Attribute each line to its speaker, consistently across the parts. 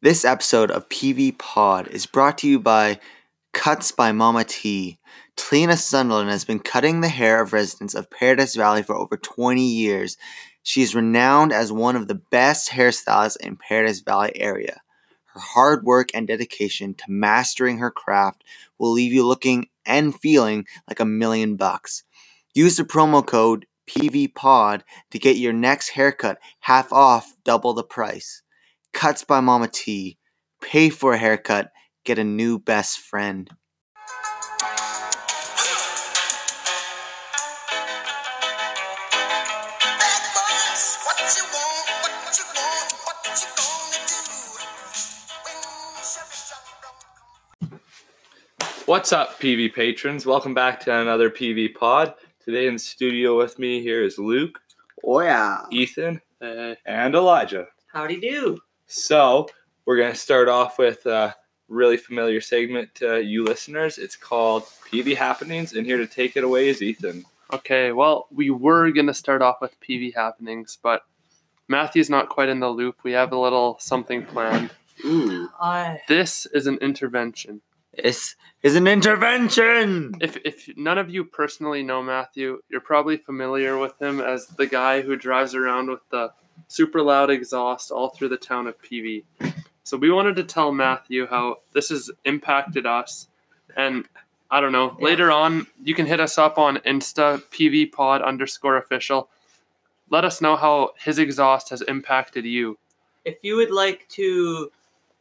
Speaker 1: This episode of PV Pod is brought to you by Cuts by Mama T. Tlena Sunderland has been cutting the hair of residents of Paradise Valley for over 20 years. She is renowned as one of the best hairstylists in Paradise Valley area. Her hard work and dedication to mastering her craft will leave you looking and feeling like a million bucks. Use the promo code PVPOD to get your next haircut half off double the price. Cuts by Mama T. Pay for a haircut, get a new best friend.
Speaker 2: Bad boys, what you want, what you want, what you gonna do? When Chevy Chevy
Speaker 3: What's up, PV patrons? Welcome back to another PV pod. Today in the studio with me here is Luke,
Speaker 1: Oh yeah.
Speaker 3: Ethan, and Elijah.
Speaker 4: Howdy do.
Speaker 3: So, we're going to start off with a really familiar segment to you listeners. It's called PV Happenings, and here to take it away is Ethan.
Speaker 5: Okay, well, we were going to start off with PV happenings, but Matthew's not quite in the loop. We have a little something planned.
Speaker 1: Ooh.
Speaker 4: I
Speaker 5: This is an intervention.
Speaker 1: This is an intervention.
Speaker 5: If, if none of you personally know Matthew, you're probably familiar with him as the guy who drives around with the super loud exhaust all through the town of PV. So we wanted to tell Matthew how this has impacted us. And I don't know,
Speaker 4: Yeah.
Speaker 5: later on, you can hit us up on Insta, PV pod underscore official. Let us know how his exhaust has impacted you.
Speaker 4: if you would like to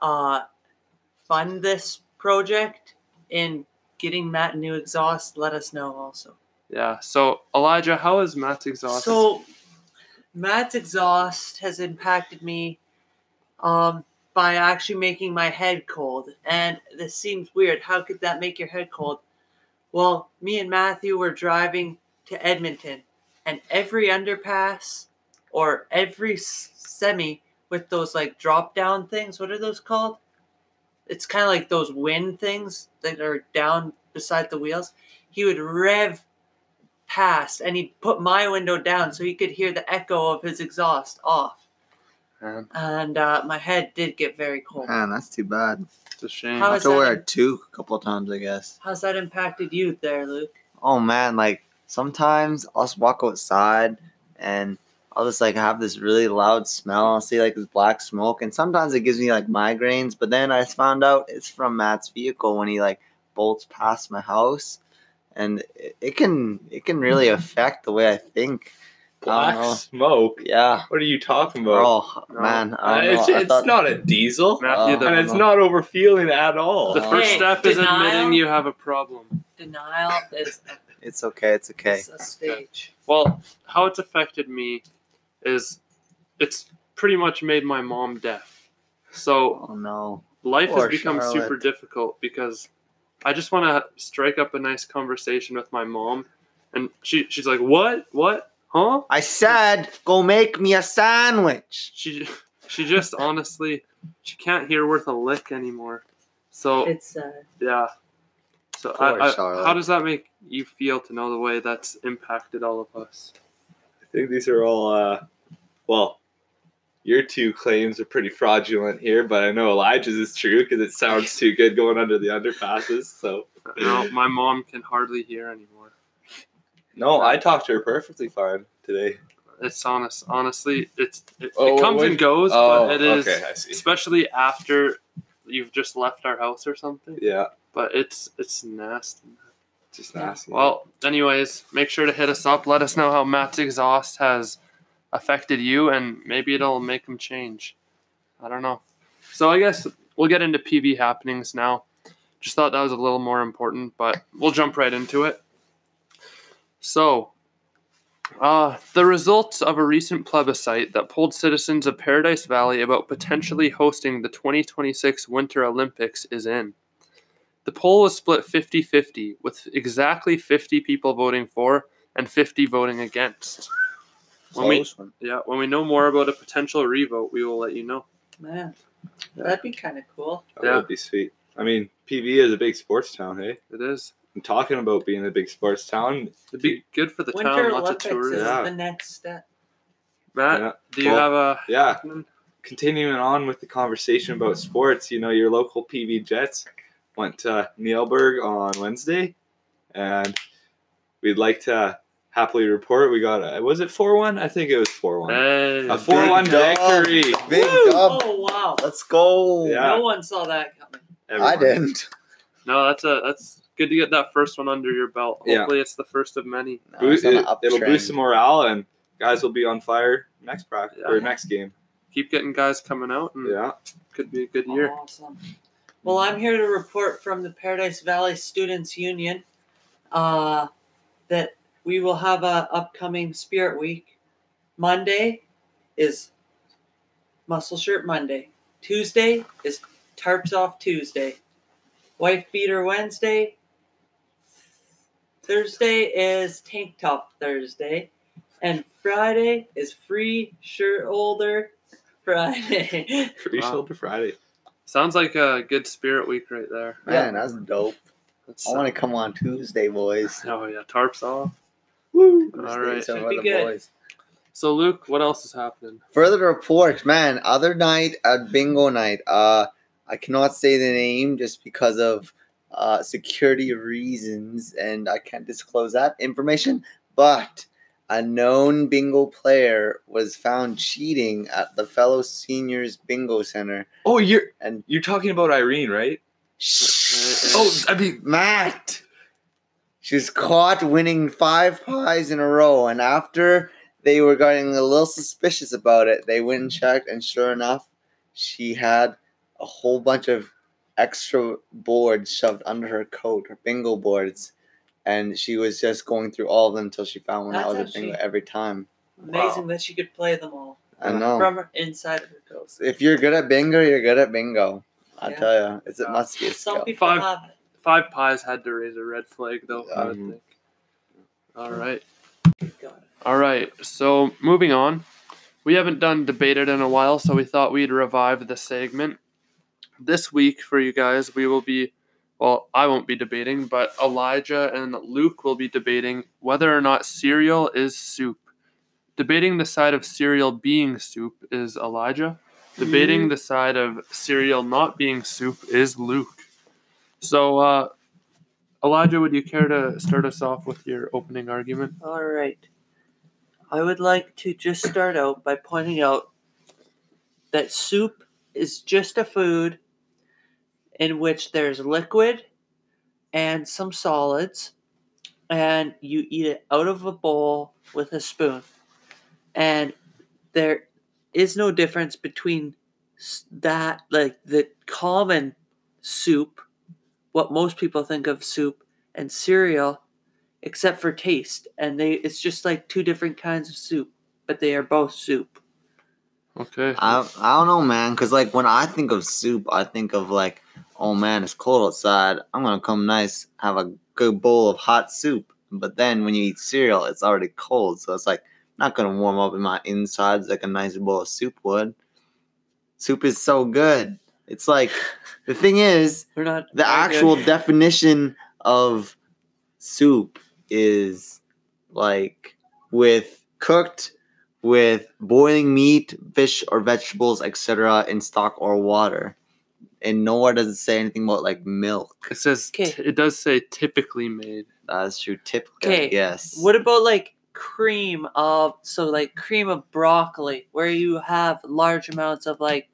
Speaker 4: uh, fund this project in getting Matt a new exhaust, let us know also.
Speaker 5: Yeah. So Elijah, how is Matt's exhaust?
Speaker 4: So Matt's exhaust has impacted me um, by actually making my head cold. And this seems weird. How could that make your head cold? Well, me and Matthew were driving to Edmonton, and every underpass or every semi with those like drop down things, what are those called? It's kind of like those wind things that are down beside the wheels. He would rev past and he'd put my window down so he could hear the echo of his exhaust off.
Speaker 5: Man,
Speaker 4: And uh, my head did get very cold.
Speaker 1: Man, that's too bad.
Speaker 5: it's a shame.
Speaker 4: How
Speaker 1: I have to wear
Speaker 4: in-
Speaker 1: it two a couple of times, I guess.
Speaker 4: How's that impacted you there, Luke?
Speaker 1: Oh man, like sometimes I'll just walk outside and I'll just like have this really loud smell. I'll see like this black smoke, and sometimes it gives me like migraines. But then I found out it's from Matt's vehicle when he like bolts past my house, and it, it can it can really affect the way I think.
Speaker 3: Black
Speaker 1: don't
Speaker 3: smoke?
Speaker 1: Yeah.
Speaker 3: What are you talking about?
Speaker 1: Oh man,
Speaker 3: Uh,
Speaker 1: I don't
Speaker 3: it's
Speaker 1: know. I
Speaker 3: it's
Speaker 1: thought-
Speaker 3: not a diesel,
Speaker 5: Matthew, the,
Speaker 3: and it's
Speaker 1: no.
Speaker 3: not overfeeling at all.
Speaker 5: the first
Speaker 4: Hey,
Speaker 5: step is
Speaker 4: denial?
Speaker 5: admitting you have a problem.
Speaker 4: Denial is
Speaker 1: It's okay. It's okay.
Speaker 4: is a stage.
Speaker 5: Well, how it's affected me is it's pretty much made my mom deaf. So
Speaker 1: Oh no.
Speaker 5: life
Speaker 1: Poor
Speaker 5: has become super difficult because I just want to strike up a nice conversation with my mom, and she she's like, "What? What? Huh?"
Speaker 1: I said, go make me a sandwich.
Speaker 5: She she just honestly she can't hear worth a lick anymore. So
Speaker 4: It's uh,
Speaker 5: yeah. So
Speaker 1: Poor
Speaker 5: I, I,
Speaker 1: Charlotte.
Speaker 5: how does that make you feel to know the way that's impacted all of us?
Speaker 3: I think these are all, uh, well, your two claims are pretty fraudulent here, but I know Elijah's is true because it sounds too good going under the underpasses. So,
Speaker 5: No, my mom can hardly hear anymore.
Speaker 3: no, I talked to her perfectly fine today.
Speaker 5: It's honest. Honestly, it's it,
Speaker 3: Oh,
Speaker 5: it comes and goes,
Speaker 3: Oh,
Speaker 5: but it is
Speaker 3: okay,
Speaker 5: especially after you've just left our house or something.
Speaker 3: Yeah,
Speaker 5: But it's it's nasty.
Speaker 3: just nasty.
Speaker 5: Well, anyways, make sure to hit us up. Let us know how Matt's exhaust has affected you, and maybe it'll make them change. I don't know. So I guess we'll get into PV happenings now. Just thought that was a little more important, but we'll jump right into it. So, uh, the results of a recent plebiscite that polled citizens of Paradise Valley about potentially hosting the 2026 Winter Olympics is in. The poll was split 50 50, with exactly 50 people voting for and 50 voting against. When we,
Speaker 1: one.
Speaker 5: yeah, when we know more about a potential revote, we will let you know.
Speaker 4: man, that'd be kind of cool.
Speaker 3: that
Speaker 5: yeah.
Speaker 3: would be sweet. I mean, PV is a big sports town, hey?
Speaker 5: It is.
Speaker 3: I'm talking about being a big sports town.
Speaker 5: It'd be good for the
Speaker 4: Winter
Speaker 5: town, lots
Speaker 4: Olympics
Speaker 5: of
Speaker 4: is.
Speaker 3: Yeah.
Speaker 4: the next step.
Speaker 5: Matt,
Speaker 3: Yeah.
Speaker 5: do you
Speaker 3: Well,
Speaker 5: have a
Speaker 3: Yeah. Hmm? continuing on with the conversation about sports, you know, your local PV Jets went to Neilburg on Wednesday, and we'd like to happily report we got a, was it 4-1? I think it was 4-1.
Speaker 5: Hey,
Speaker 3: A 4-1
Speaker 1: Big dub.
Speaker 3: victory.
Speaker 1: Big
Speaker 4: Woo!
Speaker 1: dub.
Speaker 4: Oh wow!
Speaker 1: Let's go.
Speaker 3: Yeah.
Speaker 4: No one saw that coming.
Speaker 1: I didn't.
Speaker 5: no, that's a that's good to get that first one under your belt.
Speaker 3: Yeah.
Speaker 5: Hopefully, it's the first of many.
Speaker 1: No,
Speaker 3: Boo-
Speaker 1: it's on
Speaker 3: it, it'll boost some morale and guys will be on fire next practice or next game.
Speaker 5: Keep getting guys coming out, and
Speaker 3: Yeah.
Speaker 5: could be a good year.
Speaker 4: Awesome. Well, I'm here to report from the Paradise Valley Students Union uh, that we will have a upcoming Spirit Week. Monday is Muscle Shirt Monday. Tuesday is Tarps Off Tuesday. Wife Beater Wednesday. Thursday is Tank Top Thursday. And Friday is Free Shirt Holder Friday.
Speaker 3: Free
Speaker 5: Wow.
Speaker 3: shoulder Friday.
Speaker 5: Sounds like a good spirit week right there.
Speaker 1: Man, that's dope.
Speaker 5: That's,
Speaker 1: I want to come on Tuesday, boys.
Speaker 5: Oh yeah, tarps off.
Speaker 3: Woo!
Speaker 5: All right.
Speaker 4: Should
Speaker 1: some
Speaker 4: be
Speaker 1: other
Speaker 4: good.
Speaker 1: boys.
Speaker 5: So Luke, what else is happening?
Speaker 1: Further report, man. Other night at bingo night. Uh, I cannot say the name just because of uh, security reasons, and I can't disclose that information. But a known bingo player was found cheating at the fellow seniors bingo center,
Speaker 3: Oh, you're
Speaker 1: and
Speaker 3: you're talking about Irene, right? Oh, I mean,
Speaker 1: Matt. She was caught winning five pies in a row, and after they were getting a little suspicious about it, they went and checked, and sure enough, she had a whole bunch of extra boards shoved under her coat, her bingo boards, and she was just going through all of them until she found one that
Speaker 4: That's
Speaker 1: was a bingo every time.
Speaker 4: Amazing that she could play them all
Speaker 1: I know.
Speaker 4: from inside of her coat.
Speaker 1: If you're good at bingo, you're good at bingo. I
Speaker 4: Yeah.
Speaker 1: tell you, it's, it must be a
Speaker 4: Some
Speaker 1: skill.
Speaker 4: people
Speaker 5: Five.
Speaker 4: have it.
Speaker 5: Five pies had to raise a red flag though. I would think. All right. All right. So moving on, we haven't done debated in a while, so we thought we'd revive the segment. This week for you guys, we will be, well, I won't be debating, but Elijah and Luke will be debating whether or not cereal is soup. Debating the side of cereal being soup is Elijah. Debating mm-hmm. the side of cereal not being soup is Luke. So, uh, Elijah, would you care to start us off with your opening argument?
Speaker 4: All right. I would like to just start out by pointing out that soup is just a food in which there's liquid and some solids, and you eat it out of a bowl with a spoon. And there is no difference between that, like the common soup, what most people think of soup, and cereal except for taste and they it's just like two different kinds of soup but they are both soup
Speaker 5: Okay.
Speaker 1: I, I don't know, man. Cause like when I think of soup, I think of like, oh man, it's cold outside. I'm gonna come nice, have a good bowl of hot soup. But then when you eat cereal, it's already cold, so it's like not gonna warm up in my insides like a nice bowl of soup would. Soup is so good. It's like the thing is,
Speaker 4: we're not
Speaker 1: the
Speaker 4: arguing.
Speaker 1: actual definition of soup is like with cooked with boiling meat, fish or vegetables, etc. in stock or water. And nowhere does it say anything about like milk.
Speaker 5: It says t- it does say typically made.
Speaker 1: That's true. Typically, yes.
Speaker 4: what about like cream of so like cream of broccoli where you have large amounts of like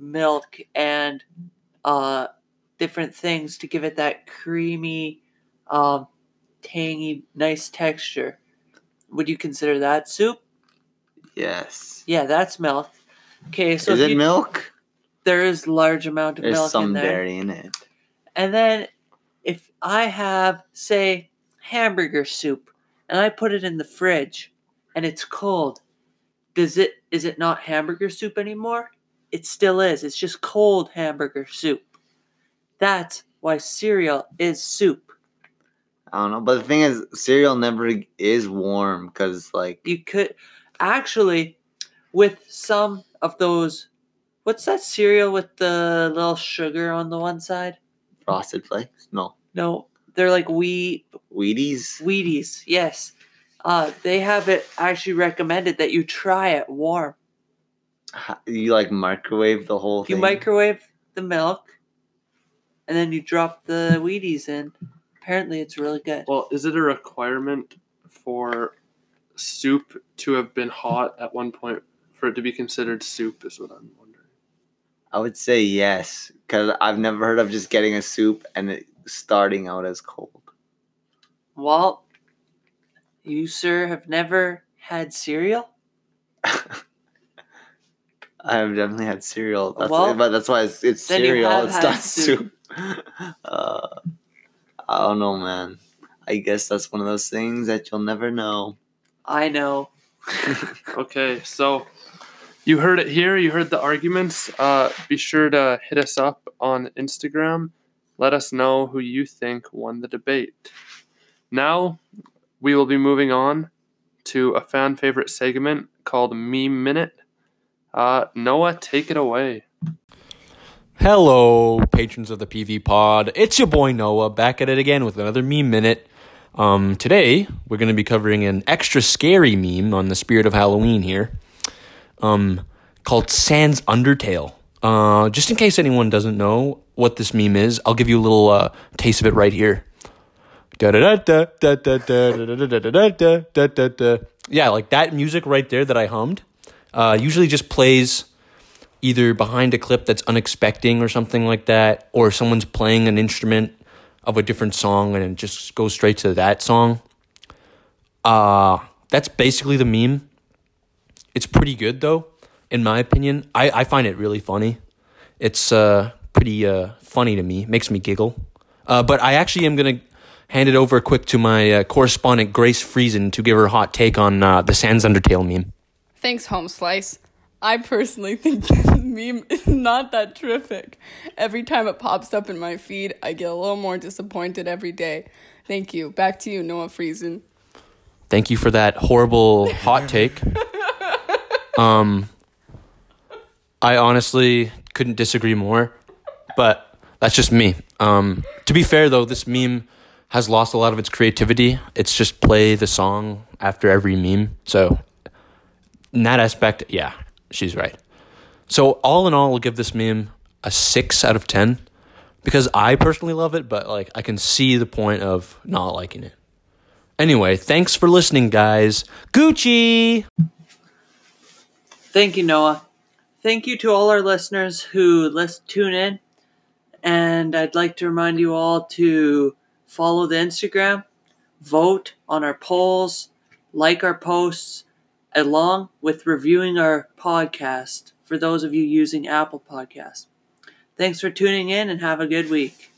Speaker 4: milk and uh different things to give it that creamy um tangy nice texture would you consider that soup
Speaker 1: yes.
Speaker 4: yeah that's milk okay so
Speaker 1: is it
Speaker 4: you-
Speaker 1: milk?
Speaker 4: there is large amount of
Speaker 1: There's
Speaker 4: milk
Speaker 1: some
Speaker 4: in there
Speaker 1: dairy in it.
Speaker 4: And then if I have, say, hamburger soup and I put it in the fridge and it's cold, does it is it not hamburger soup anymore? It still is. It's just cold hamburger soup. That's why cereal is soup.
Speaker 1: I don't know, but the thing is, cereal never is warm because like
Speaker 4: You could actually with some of those what's that cereal with the little sugar on the one side?
Speaker 1: frosted flakes. No,
Speaker 4: No, they're like wheat
Speaker 1: Wheaties.
Speaker 4: Wheaties, yes. Uh, they have it actually recommended that you try it warm.
Speaker 1: Ha- You like microwave the whole thing?
Speaker 4: You microwave the milk, and then you drop the Wheaties in. Apparently, it's really good.
Speaker 5: Well, is it a requirement for soup to have been hot at one point for it to be considered soup? Is what I'm wondering.
Speaker 1: I would say yes, because I've never heard of just getting a soup and it starting out as cold.
Speaker 4: Well, you, sir, have never had cereal?
Speaker 1: I have definitely had cereal. That's
Speaker 4: Well,
Speaker 1: but that's why it's, it's cereal. It's not
Speaker 4: soup.
Speaker 1: soup. uh, I don't know, man. I guess that's one of those things that you'll never know.
Speaker 4: I know.
Speaker 5: Okay, so you heard it here. You heard the arguments. Uh, be sure to hit us up on Instagram. Let us know who you think won the debate. Now we will be moving on to a fan favorite segment called Meme Minute. Uh, Noah, take it away.
Speaker 6: Hello, patrons of the PV Pod. It's your boy Noah back at it again with another meme minute. Um, today we're going to be covering an extra scary meme on the spirit of Halloween here, um, called Sans Undertale. Uh, just in case anyone doesn't know what this meme is, I'll give you a little uh, taste of it right here. Yeah, like that music right there that I hummed, uh, usually just plays either behind a clip that's unexpected or something like that, or someone's playing an instrument of a different song and it just goes straight to that song. Uh, that's basically the meme. It's pretty good though, in my opinion. I, I find it really funny. It's uh, pretty uh, funny to me, makes me giggle. Uh, but I actually am going to hand it over quick to my uh, correspondent, Grace Friesen, to give her hot take on uh, the Sans Undertale meme.
Speaker 7: Thanks, Home Slice. I personally think this meme is not that terrific. Every time it pops up in my feed, I get a little more disappointed every day. Thank you. Back to you, Noah Friesen.
Speaker 6: Thank you for that horrible hot take. Um, I honestly couldn't disagree more, but that's just me. Um, to be fair, though, this meme has lost a lot of its creativity. It's just play the song after every meme. So, in that aspect, yeah, she's right. So, all in all, I'll give this meme a six out of 10 because I personally love it, but like I can see the point of not liking it. Anyway, thanks for listening, guys. Gucci!
Speaker 4: Thank you, Noah. Thank you to all our listeners who let's tune in. And I'd like to remind you all to follow the Instagram, vote on our polls, like our posts, along with reviewing our podcast for those of you using Apple Podcasts. Thanks for tuning in and have a good week.